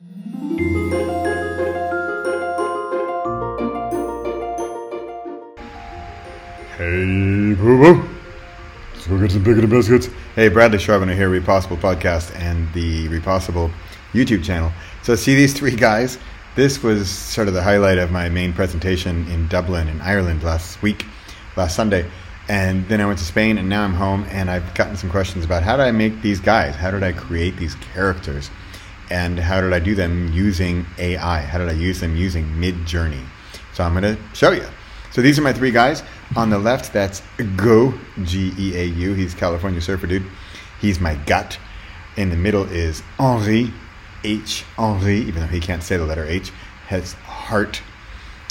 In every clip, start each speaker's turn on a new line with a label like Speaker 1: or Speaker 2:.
Speaker 1: Hey, boo boo. Let's go get some bacon biscuits. Hey, Bradley Charbonneau here, Repossible Podcast and the Repossible YouTube channel. So, see these three guys? This was sort of the highlight of my main presentation in Dublin, in Ireland, last week, last Sunday. And then I went to Spain, and now I'm home, and I've gotten some questions about how did I make these guys? How did I create these characters? And how did I do them using AI? How did I use them using Midjourney? So, I'm going to show you. So these are my three guys. On the left, that's Geau, G E A U. He's California surfer dude. He's my gut. In the middle is Henri, H Henri, even though he can't say the letter H, has heart.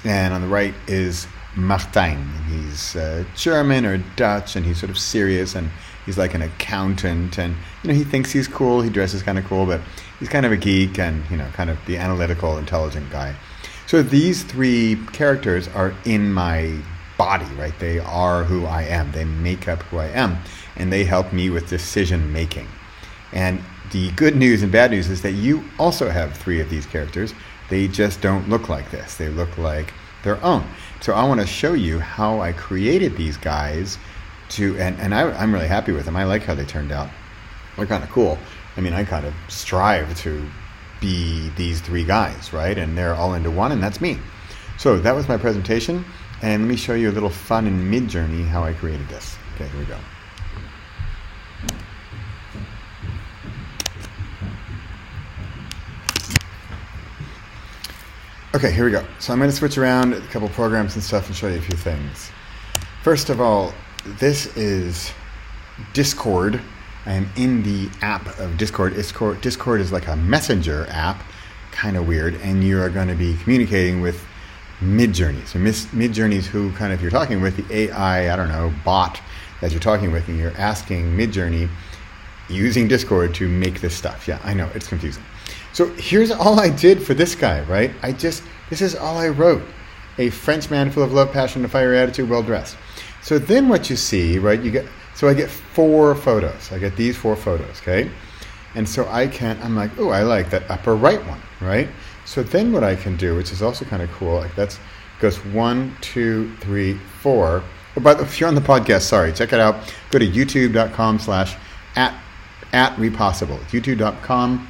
Speaker 1: And on the right is Martin. He's uh, German or Dutch, and he's sort of serious, and he's like an accountant, and you know he thinks he's cool. He dresses kind of cool, but he's kind of a geek, and you know, kind of the analytical, intelligent guy. So these three characters are in my body, right? They are who I am. They make up who I am, and they help me with decision making. And the good news and bad news is that you also have three of these characters. They just don't look like this. They look like their own. So I want to show you how I created these guys to, and, and I, I'm really happy with them. I like how they turned out. They're kind of cool. I mean, I kind of strive to be these three guys, right? And they're all into one, and that's me. So that was my presentation, and let me show you a little fun in Midjourney how I created this. Okay, here we go. Okay, here we go. So I'm going to switch around a couple programs and stuff and show you a few things. First of all, this is Discord I am in the app of Discord. Discord, Discord is like a messenger app, kind of weird, and you are going to be communicating with Midjourney. So Midjourney is who kind of you're talking with, the AI, I don't know, bot that you're talking with, and you're asking Midjourney using Discord to make this stuff. Yeah, I know, it's confusing. So here's all I did for this guy, right? I just, this is all I wrote. A French man full of love, passion, and fiery attitude, well dressed. So then what you see, right, you get, so I get four photos. I get these four photos, okay? And so I can, I'm like, oh, I like that upper right one, right? So then what I can do, which is also kind of cool, like that's goes one, two, three, four. Oh, but if you're on the podcast, sorry, check it out. Go to youtube.com slash at at repossible. youtube.com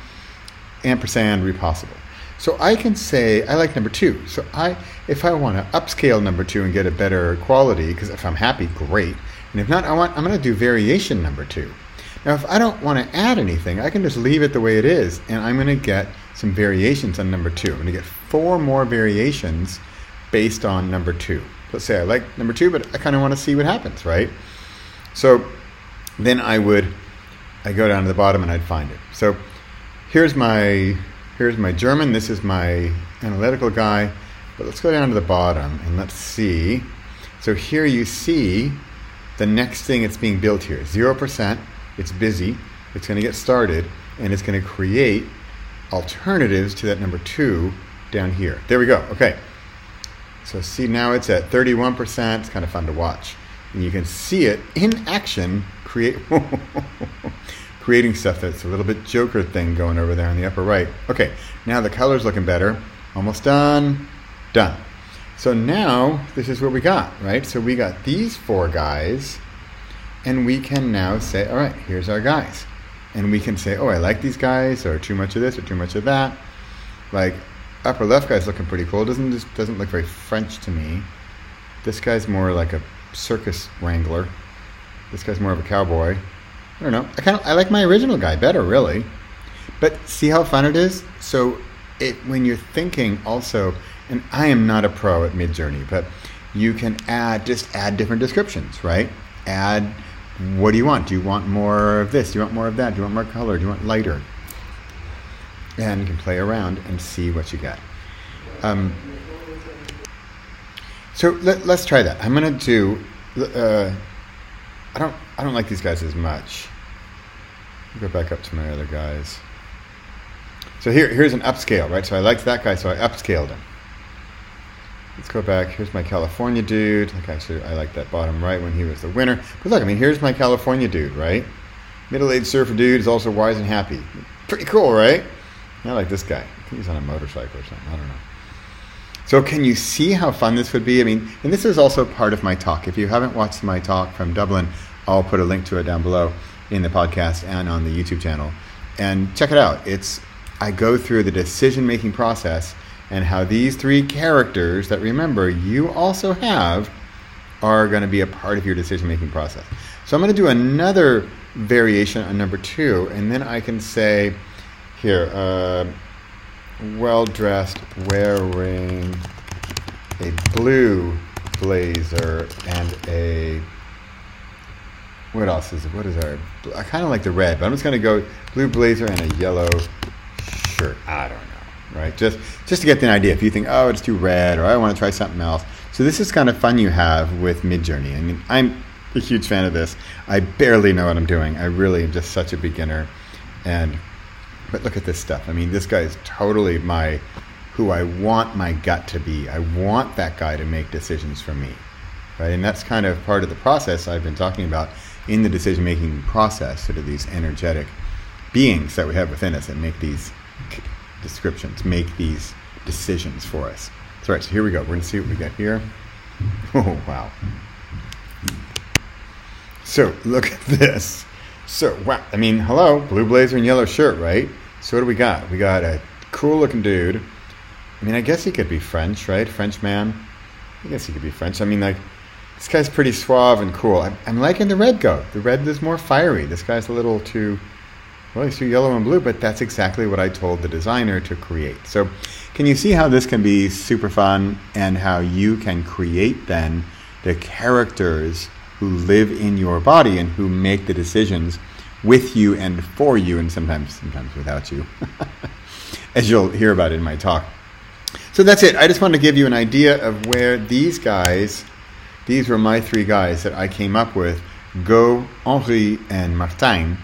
Speaker 1: ampersand repossible. So I can say I like number two. So I, if I want to upscale number two and get a better quality, because if I'm happy, great. And if not, I want, I'm going to do variation number two. Now, if I don't want to add anything, I can just leave it the way it is, and I'm going to get some variations on number two. I'm going to get four more variations based on number two. Let's say I like number two, but I kind of want to see what happens, right? So then I would, I go down to the bottom and I'd find it. So here's my, here's my German. This is my analytical guy. But let's go down to the bottom and let's see. So here you see the next thing that's being built here. 0%, it's busy, it's going to get started, and it's going to create alternatives to that number two down here. There we go. Okay. So see now it's at 31%. It's kind of fun to watch. And you can see it in action create creating stuff that's a little bit Joker thing going over there on the upper right. Okay, now the color's looking better. Almost done. Done. So now this is what we got, right? So we got these four guys, and we can now say, all right, here's our guys. And we can say, oh, I like these guys, or too much of this, or too much of that. Like, upper left guy's looking pretty cool. Doesn't just doesn't look very French to me. This guy's more like a circus wrangler. This guy's more of a cowboy. I don't know. I kind of I like my original guy better, really. But see how fun it is. So it when you're thinking also and I am not a pro at Midjourney, but you can add just add different descriptions, right? Add what do you want? Do you want more of this? Do you want more of that? Do you want more color? Do you want lighter? And you can play around and see what you get. Um, so let, us try that. I'm gonna do. Uh, I don't. I don't like these guys as much. I'll go back up to my other guys. So here, here's an upscale, right? So I liked that guy, so I upscaled him. Let's go back. Here's my California dude. Like actually, I like that bottom right when he was the winner. But look, I mean, here's my California dude, right? Middle-aged surfer dude is also wise and happy. Pretty cool, right? I like this guy. I think he's on a motorcycle or something. I don't know. So can you see how fun this would be? I mean, and this is also part of my talk. If you haven't watched my talk from Dublin, I'll put a link to it down below in the podcast and on the YouTube channel. And check it out. It's I go through the decision making process and how these three characters that remember you also have are going to be a part of your decision making process. So I'm going to do another variation on number two, and then I can say here, uh, well dressed, wearing a blue blazer and a what else is it? What is our? I kind of like the red, but I'm just gonna go blue blazer and a yellow shirt. I don't know, right? Just just to get an idea. If you think, oh, it's too red, or I want to try something else. So this is kind of fun you have with Midjourney. I mean, I'm a huge fan of this. I barely know what I'm doing. I really am just such a beginner, and but look at this stuff. I mean, this guy is totally my who I want my gut to be. I want that guy to make decisions for me, right? And that's kind of part of the process I've been talking about in the decision making process, sort of these energetic beings that we have within us that make these descriptions, make these decisions for us. So, right, so here we go. We're going to see what we got here. Oh, wow. So, look at this. So, wow. I mean, hello, blue blazer and yellow shirt, right? So, what do we got? We got a cool looking dude. I mean, I guess he could be French, right? French man. I guess he could be French. I mean, like, this guy's pretty suave and cool. I'm, I'm liking the red go. The red is more fiery. This guy's a little too, well, he's too yellow and blue, but that's exactly what I told the designer to create. So, can you see how this can be super fun and how you can create then the characters who live in your body and who make the decisions with you and for you, and sometimes sometimes without you, as you'll hear about in my talk. So that's it. I just wanted to give you an idea of where these guys these were my three guys that I came up with Geau, Henri, and Martin,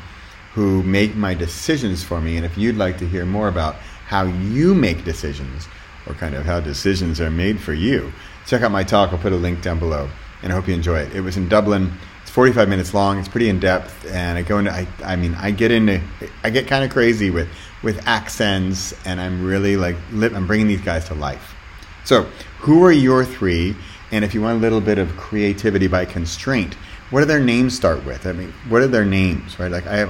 Speaker 1: who make my decisions for me. And if you'd like to hear more about how you make decisions, or kind of how decisions are made for you, check out my talk. I'll put a link down below. And I hope you enjoy it. It was in Dublin. It's 45 minutes long. It's pretty in depth, and I go into. I, I mean, I get into. I get kind of crazy with with accents, and I'm really like. I'm bringing these guys to life. So, who are your three? And if you want a little bit of creativity by constraint, what do their names start with? I mean, what are their names, right? Like I have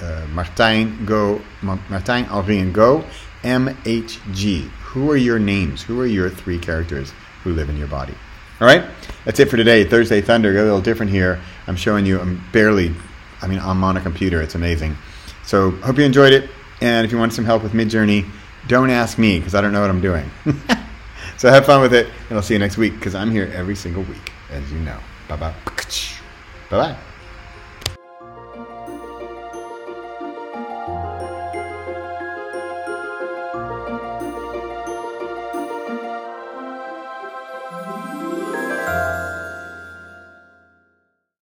Speaker 1: uh, Martin Geau, Martin and Geau, MHG. Who are your names? Who are your three characters who live in your body? All right, that's it for today. Thursday Thunder, a little different here. I'm showing you. I'm barely. I mean, I'm on a computer. It's amazing. So hope you enjoyed it. And if you want some help with Midjourney, don't ask me because I don't know what I'm doing. So have fun with it, and I'll see you next week because I'm here every single week, as you know. Bye bye. Bye bye.